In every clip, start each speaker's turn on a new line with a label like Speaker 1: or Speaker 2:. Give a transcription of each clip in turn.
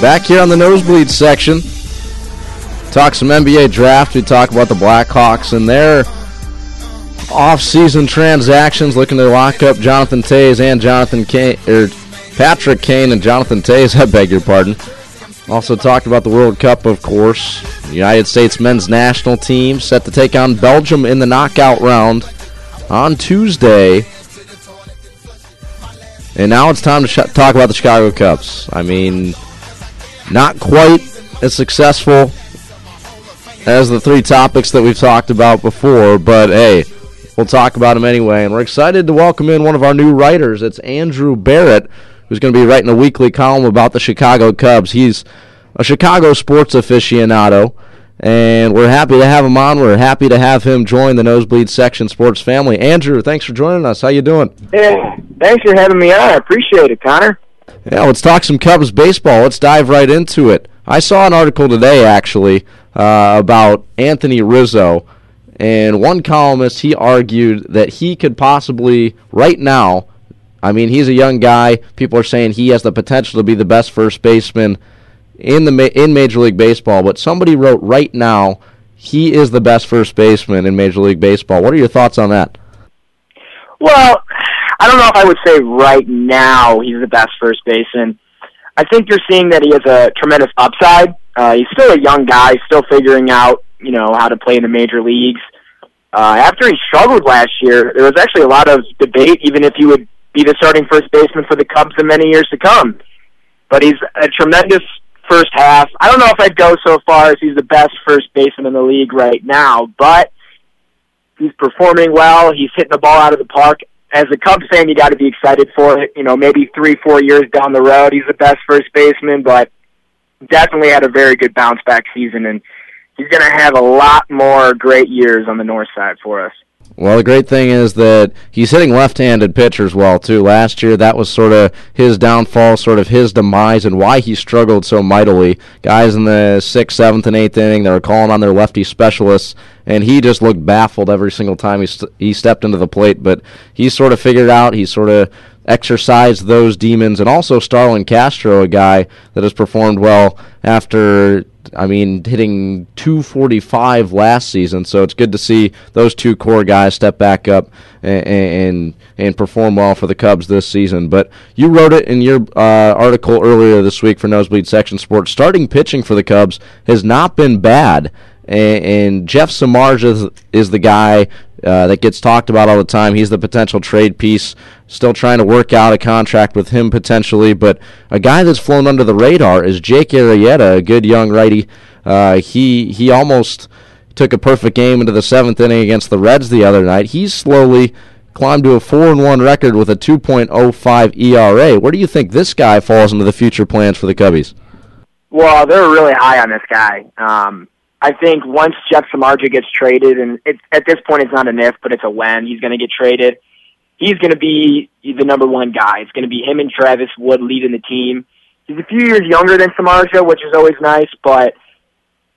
Speaker 1: Back here on the nosebleed section. Talk some NBA draft. We talk about the Blackhawks and their off-season transactions, looking to lock up Jonathan Toews and Jonathan Kane, or Patrick Kane and Jonathan Toews. I beg your pardon. Also talked about the World Cup, of course. The United States men's national team set to take on Belgium in the knockout round on Tuesday. And now it's time to sh- talk about the Chicago Cubs. I mean, not quite as successful as the three topics that we've talked about before, but hey, we'll talk about them anyway. And we're excited to welcome in one of our new writers. It's Andrew Barrett, who's going to be writing a weekly column about the Chicago Cubs. He's a Chicago sports aficionado, and we're happy to have him on. We're happy to have him join the Nosebleed Section Sports family. Andrew, thanks for joining us. How you doing?
Speaker 2: Yeah, thanks for having me on. I appreciate it, Connor.
Speaker 1: Yeah, let's talk some Cubs baseball. Let's dive right into it. I saw an article today, actually, uh, about Anthony Rizzo, and one columnist he argued that he could possibly right now. I mean, he's a young guy. People are saying he has the potential to be the best first baseman in the in Major League Baseball. But somebody wrote right now he is the best first baseman in Major League Baseball. What are your thoughts on that?
Speaker 2: Well, I don't know if I would say right now he's the best first baseman. I think you're seeing that he has a tremendous upside. Uh, he's still a young guy, still figuring out, you know, how to play in the major leagues. Uh, after he struggled last year, there was actually a lot of debate, even if he would be the starting first baseman for the Cubs in many years to come. But he's a tremendous first half. I don't know if I'd go so far as he's the best first baseman in the league right now, but he's performing well. He's hitting the ball out of the park. As a Cubs fan, you got to be excited for it. You know, maybe three, four years down the road, he's the best first baseman, but definitely had a very good bounce back season, and he's going to have a lot more great years on the north side for us.
Speaker 1: Well, the great thing is that he's hitting left-handed pitchers well too. Last year, that was sort of his downfall, sort of his demise, and why he struggled so mightily. Guys in the sixth, seventh, and eighth inning, they were calling on their lefty specialists, and he just looked baffled every single time he st- he stepped into the plate. But he sort of figured out. He sort of exercised those demons, and also Starlin Castro, a guy that has performed well after I mean, hitting 245 last season, so it's good to see those two core guys step back up and and, and perform well for the Cubs this season. But you wrote it in your uh, article earlier this week for Nosebleed Section Sports. Starting pitching for the Cubs has not been bad, and, Jeff Samardzija is the guy uh, that gets talked about all the time. He's the potential trade piece. Still trying to work out a contract with him potentially, but a guy that's flown under the radar is Jake Arrieta, a good young righty. Uh, he he almost took a perfect game into the seventh inning against the Reds the other night. He's slowly climbed to a four and one record with a 2.05 ERA. Where do you think this guy falls into the future plans for the Cubbies?
Speaker 2: Well, they're really high on this guy. Um, I think once Jeff Samardzija gets traded, and it, at this point it's not an if, but it's a when he's going to get traded. He's going to be the number one guy. It's going to be him and Travis Wood leading the team. He's a few years younger than Samardzija, which is always nice, but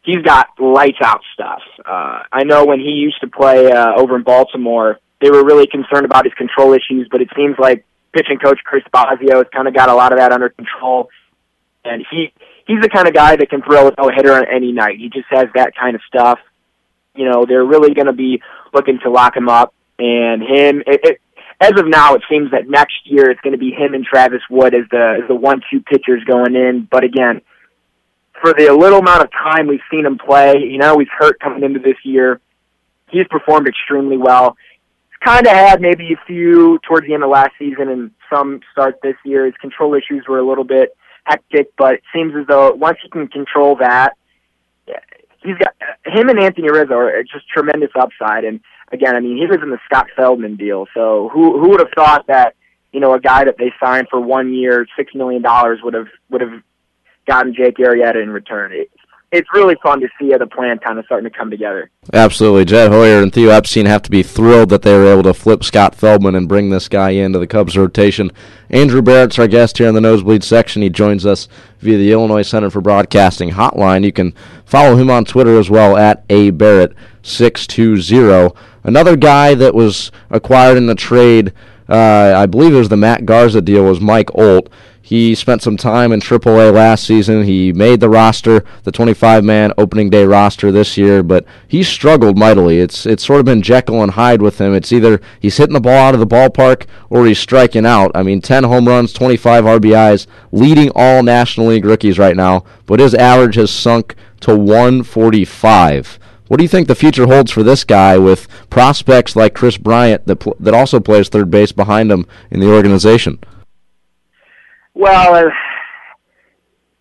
Speaker 2: he's got lights out stuff. Uh, I know when he used to play uh, over in Baltimore, they were really concerned about his control issues, but it seems like pitching coach Chris Bosio has kind of got a lot of that under control, and he he's the kind of guy that can throw a no hitter on any night. He just has that kind of stuff. You know, they're really going to be looking to lock him up, and him. It, it, as of now, it seems that next year it's going to be him and Travis Wood as the as the one-two pitchers going in. But again, for the little amount of time we've seen him play, you know, he's hurt coming into this year. He's performed extremely well. He's kind of had maybe a few towards the end of last season and some start this year. His control issues were a little bit hectic, but it seems as though once he can control that, he's got him and Anthony Rizzo are just tremendous upside. And again, I mean, he was in the Scott Feldman deal, so who who would have thought that you know a guy that they signed for one year, six million dollars would have would have gotten Jake Arrieta in return. It's really fun to see the plan kind of starting to come together.
Speaker 1: Absolutely. Jed Hoyer and Theo Epstein have to be thrilled that they were able to flip Scott Feldman and bring this guy into the Cubs rotation. Andrew Barrett's our guest here in the Nosebleed section. He joins us via the Illinois Center for Broadcasting hotline. You can follow him on Twitter as well at A Barrett620. Another guy that was acquired in the trade uh, I believe it was the Matt Garza deal, was Mike Olt. He spent some time in AAA last season. He made the roster, the 25-man opening day roster this year, but he struggled mightily. It's it's sort of been Jekyll and Hyde with him. It's either he's hitting the ball out of the ballpark or he's striking out. I mean, 10 home runs, 25 RBIs, leading all National League rookies right now, but his average has sunk to 145. What do you think the future holds for this guy with prospects like Kris Bryant that pl- that also plays third base behind him in the organization?
Speaker 2: Well, uh,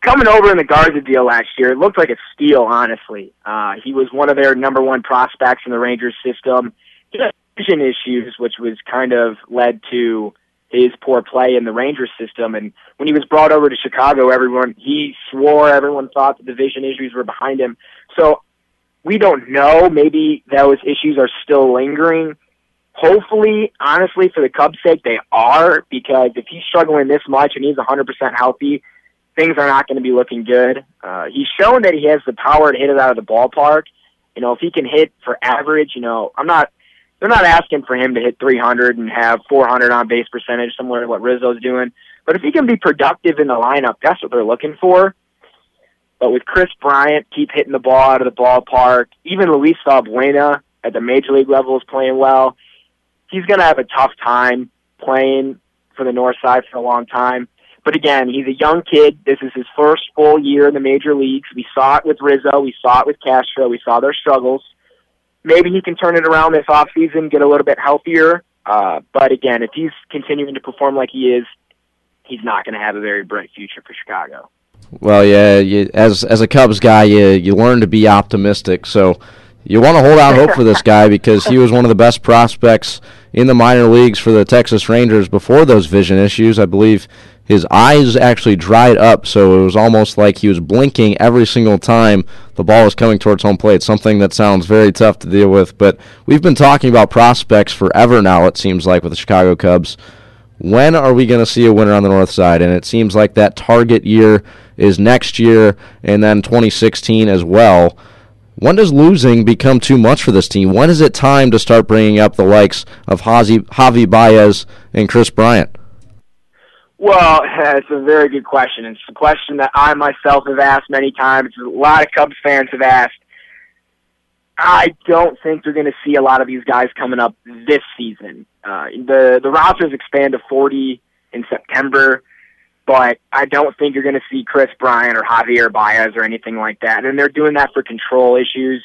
Speaker 2: coming over in the Garza deal last year, it looked like a steal, honestly. Uh, he was one of their number one prospects in the Rangers system. He had vision issues, which was kind of led to his poor play in the Rangers system. And when he was brought over to Chicago, everyone, he swore everyone thought that the vision issues were behind him. So we don't know. Maybe those issues are still lingering. Hopefully, honestly, for the Cubs' sake, they are because if he's struggling this much and he's 100% healthy, things are not going to be looking good. Uh, he's shown that he has the power to hit it out of the ballpark. You know, if he can hit for average, you know, I'm not. They're not asking for him to hit 300 and have 400 on base percentage, similar to what Rizzo's doing. But if he can be productive in the lineup, that's what they're looking for. But with Kris Bryant, keep hitting the ball out of the ballpark. Even Luis Valbuena at the major league level is playing well he's going to have a tough time playing for the North Side for a long time. But again, he's a young kid. This is his first full year in the major leagues. We saw it with Rizzo. We saw it with Castro. We saw their struggles. Maybe he can turn it around this offseason, get a little bit healthier. Uh, but again, if he's continuing to perform like he is, he's not going to have a very bright future for Chicago.
Speaker 1: Well, yeah, you, as as a Cubs guy, you you learn to be optimistic. So you want to hold out hope for this guy because he was one of the best prospects in the minor leagues for the Texas Rangers before those vision issues. I believe his eyes actually dried up, so it was almost like he was blinking every single time the ball was coming towards home plate, something that sounds very tough to deal with. But we've been talking about prospects forever now, it seems like, with the Chicago Cubs. When are we going to see a winner on the north side? And it seems like that target year is next year and then 2016 as well. When does losing become too much for this team? When is it time to start bringing up the likes of Javi, Javi Baez and Kris Bryant?
Speaker 2: Well, it's a very good question. It's a question that I myself have asked many times. A lot of Cubs fans have asked. I don't think you're going to see a lot of these guys coming up this season. Uh, the the rosters expand to 40 in September but I don't think you're going to see Kris Bryant or Javier Baez or anything like that. And they're doing that for control issues.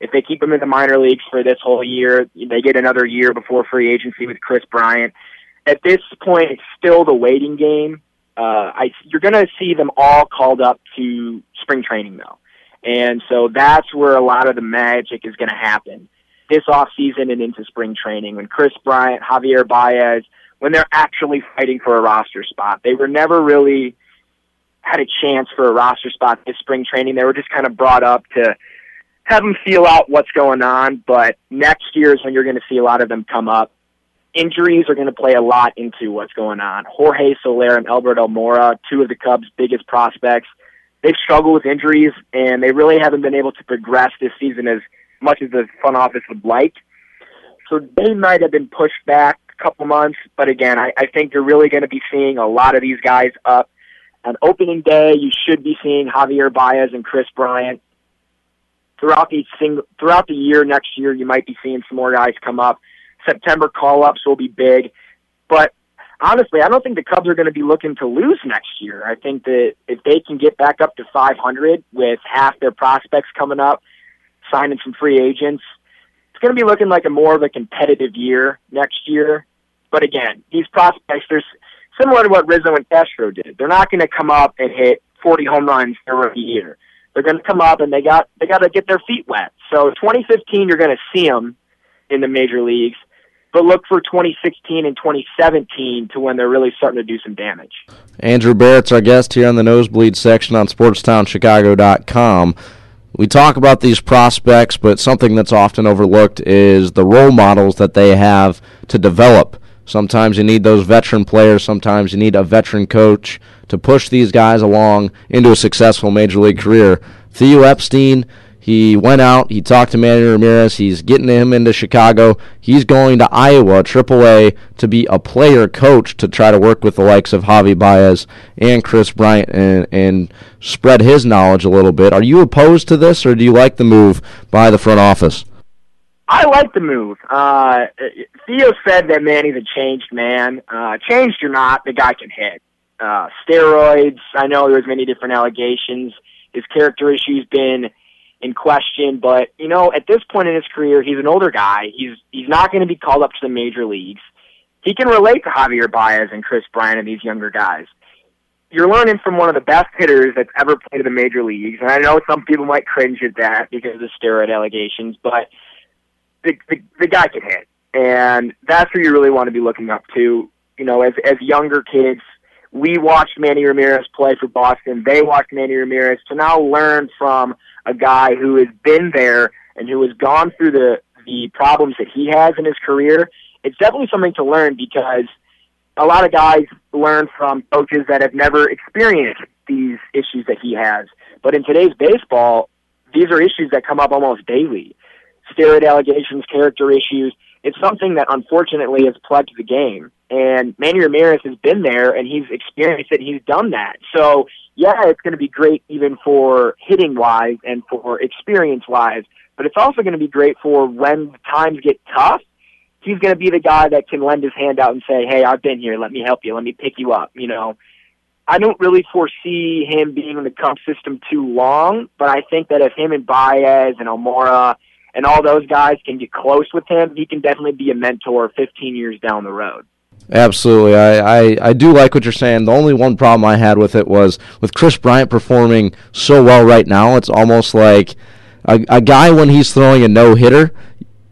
Speaker 2: If they keep him in the minor leagues for this whole year, they get another year before free agency with Kris Bryant. At this point, it's still the waiting game. Uh, I, you're going to see them all called up to spring training, though. And so that's where a lot of the magic is going to happen this off season and into spring training when Kris Bryant, Javier Baez, when they're actually fighting for a roster spot. They were never really had a chance for a roster spot this spring training. They were just kind of brought up to have them feel out what's going on. But next year is when you're going to see a lot of them come up. Injuries are going to play a lot into what's going on. Jorge Soler and Albert Almora, two of the Cubs' biggest prospects, they've struggled with injuries, and they really haven't been able to progress this season as much as the front office would like. So they might have been pushed back a couple months. But again, I, I think you're really going to be seeing a lot of these guys up. On opening day, you should be seeing Javier Baez and Kris Bryant. Throughout the single, throughout the year next year, you might be seeing some more guys come up. September call ups will be big, but honestly, I don't think the Cubs are going to be looking to lose next year. I think that if they can get back up to 500 with half their prospects coming up, signing some free agents, it's going to be looking like a more of a competitive year next year. But again, these prospects, they're similar to what Rizzo and Castro did. They're not going to come up and hit 40 home runs rookie year. They're going to come up and they got they got to get their feet wet. So 2015, you're going to see them in the major leagues, but look for 2016 and 2017 to when they're really starting to do some damage.
Speaker 1: Andrew Barrett's our guest here on the Nosebleed section on SportsTownChicago.com. We talk about these prospects, but something that's often overlooked is the role models that they have to develop Sometimes you need those veteran players. Sometimes you need a veteran coach to push these guys along into a successful major league career. Theo Epstein, He went out. He talked to Manny Ramirez. He's getting him into Chicago. He's going to Iowa, AAA, to be a player coach to try to work with the likes of Javi Baez and Kris Bryant and, and spread his knowledge a little bit. Are you opposed to this, or do you like the move by the front office?
Speaker 2: I like the move. Uh, Theo said that Manny's a changed man. Uh, changed or not, the guy can hit. Uh, steroids. I know there's many different allegations. His character issues been in question. But you know, at this point in his career, he's an older guy. He's he's not going to be called up to the major leagues. He can relate to Javier Baez and Kris Bryant and these younger guys. You're learning from one of the best hitters that's ever played in the major leagues, and I know some people might cringe at that because of the steroid allegations, but the the, the guy can hit, and that's who you really want to be looking up to. You know, as as younger kids, we watched Manny Ramirez play for Boston. They watched Manny Ramirez to now learn from a guy who has been there and who has gone through the the problems that he has in his career, it's definitely something to learn because a lot of guys learn from coaches that have never experienced these issues that he has. But in today's baseball, these are issues that come up almost daily. Steroid allegations, character issues. It's something that unfortunately has plagued the game. And Manny Ramirez has been there and he's experienced it. He's done that. So yeah, it's going to be great even for hitting wise and for experience wise, but it's also going to be great for when times get tough. He's going to be the guy that can lend his hand out and say, "Hey, I've been here. Let me help you. Let me pick you up." You know, I don't really foresee him being in the Cubs system too long, but I think that if him and Baez and Almora and all those guys can get close with him, he can definitely be a mentor 15 years down the road.
Speaker 1: Absolutely. I, I, I do like what you're saying. The only one problem I had with it was with Kris Bryant performing so well right now, it's almost like a, a guy when he's throwing a no hitter,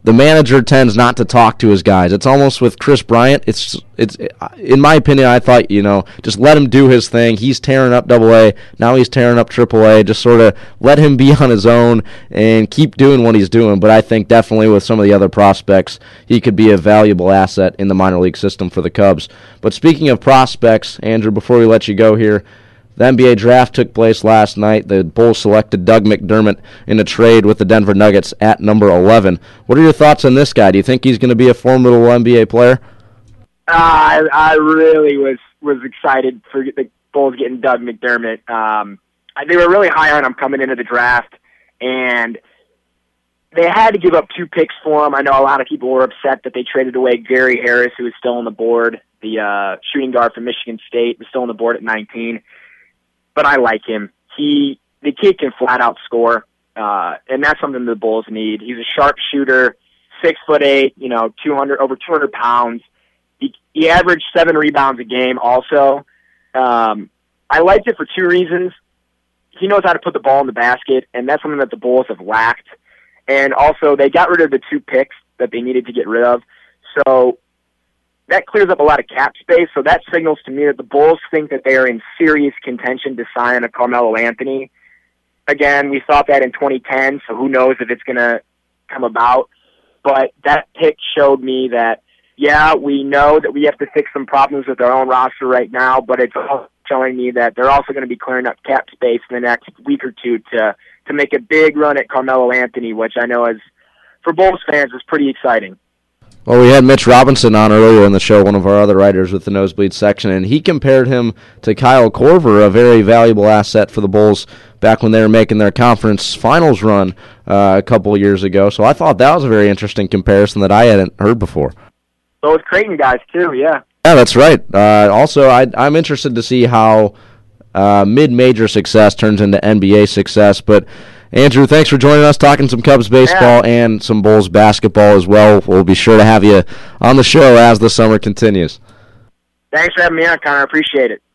Speaker 1: the manager tends not to talk to his guys. It's almost with Kris Bryant. It's it's in my opinion. I thought you know just let him do his thing. He's tearing up Double A. Now he's tearing up Triple A. Just sort of let him be on his own and keep doing what he's doing. But I think definitely with some of the other prospects, he could be a valuable asset in the minor league system for the Cubs. But speaking of prospects, Andrew, before we let you go here. The NBA draft took place last night. The Bulls selected Doug McDermott in a trade with the Denver Nuggets at number 11. What are your thoughts on this guy? Do you think he's going to be a formidable NBA player?
Speaker 2: Uh, I, I really was was excited for the Bulls getting Doug McDermott. Um, they were really high on him coming into the draft, and they had to give up two picks for him. I know a lot of people were upset that they traded away Gary Harris, who was still on the board, the uh, shooting guard from Michigan State, was still on the board at 19 but I like him. He the kid can flat out score, uh, and that's something the Bulls need. He's a sharp shooter, six foot eight, you know, two hundred over two hundred pounds. He, he averaged seven rebounds a game. Also, um, I liked it for two reasons. He knows how to put the ball in the basket, and that's something that the Bulls have lacked. And also, they got rid of the two picks that they needed to get rid of. So that clears up a lot of cap space. So that signals to me that the Bulls think that they are in serious contention to sign a Carmelo Anthony. Again, we thought that in 2010, so who knows if it's going to come about. But that pick showed me that, yeah, we know that we have to fix some problems with our own roster right now, but it's also showing me that they're also going to be clearing up cap space in the next week or two to to make a big run at Carmelo Anthony, which I know is for Bulls fans is pretty exciting.
Speaker 1: Well, we had Mitch Robinson on earlier in the show, one of our other writers with the Nosebleed section, and he compared him to Kyle Korver, a very valuable asset for the Bulls back when they were making their conference finals run uh, a couple of years ago. So I thought that was a very interesting comparison that I hadn't heard before.
Speaker 2: Those Creighton guys too, yeah.
Speaker 1: Yeah, that's right. Uh, also, I, I'm interested to see how uh, mid-major success turns into NBA success, but Andrew, thanks for joining us, talking some Cubs baseball yeah. and some Bulls basketball as well. We'll be sure to have you on the show as the summer continues.
Speaker 2: Thanks for having me on, Connor. I appreciate it.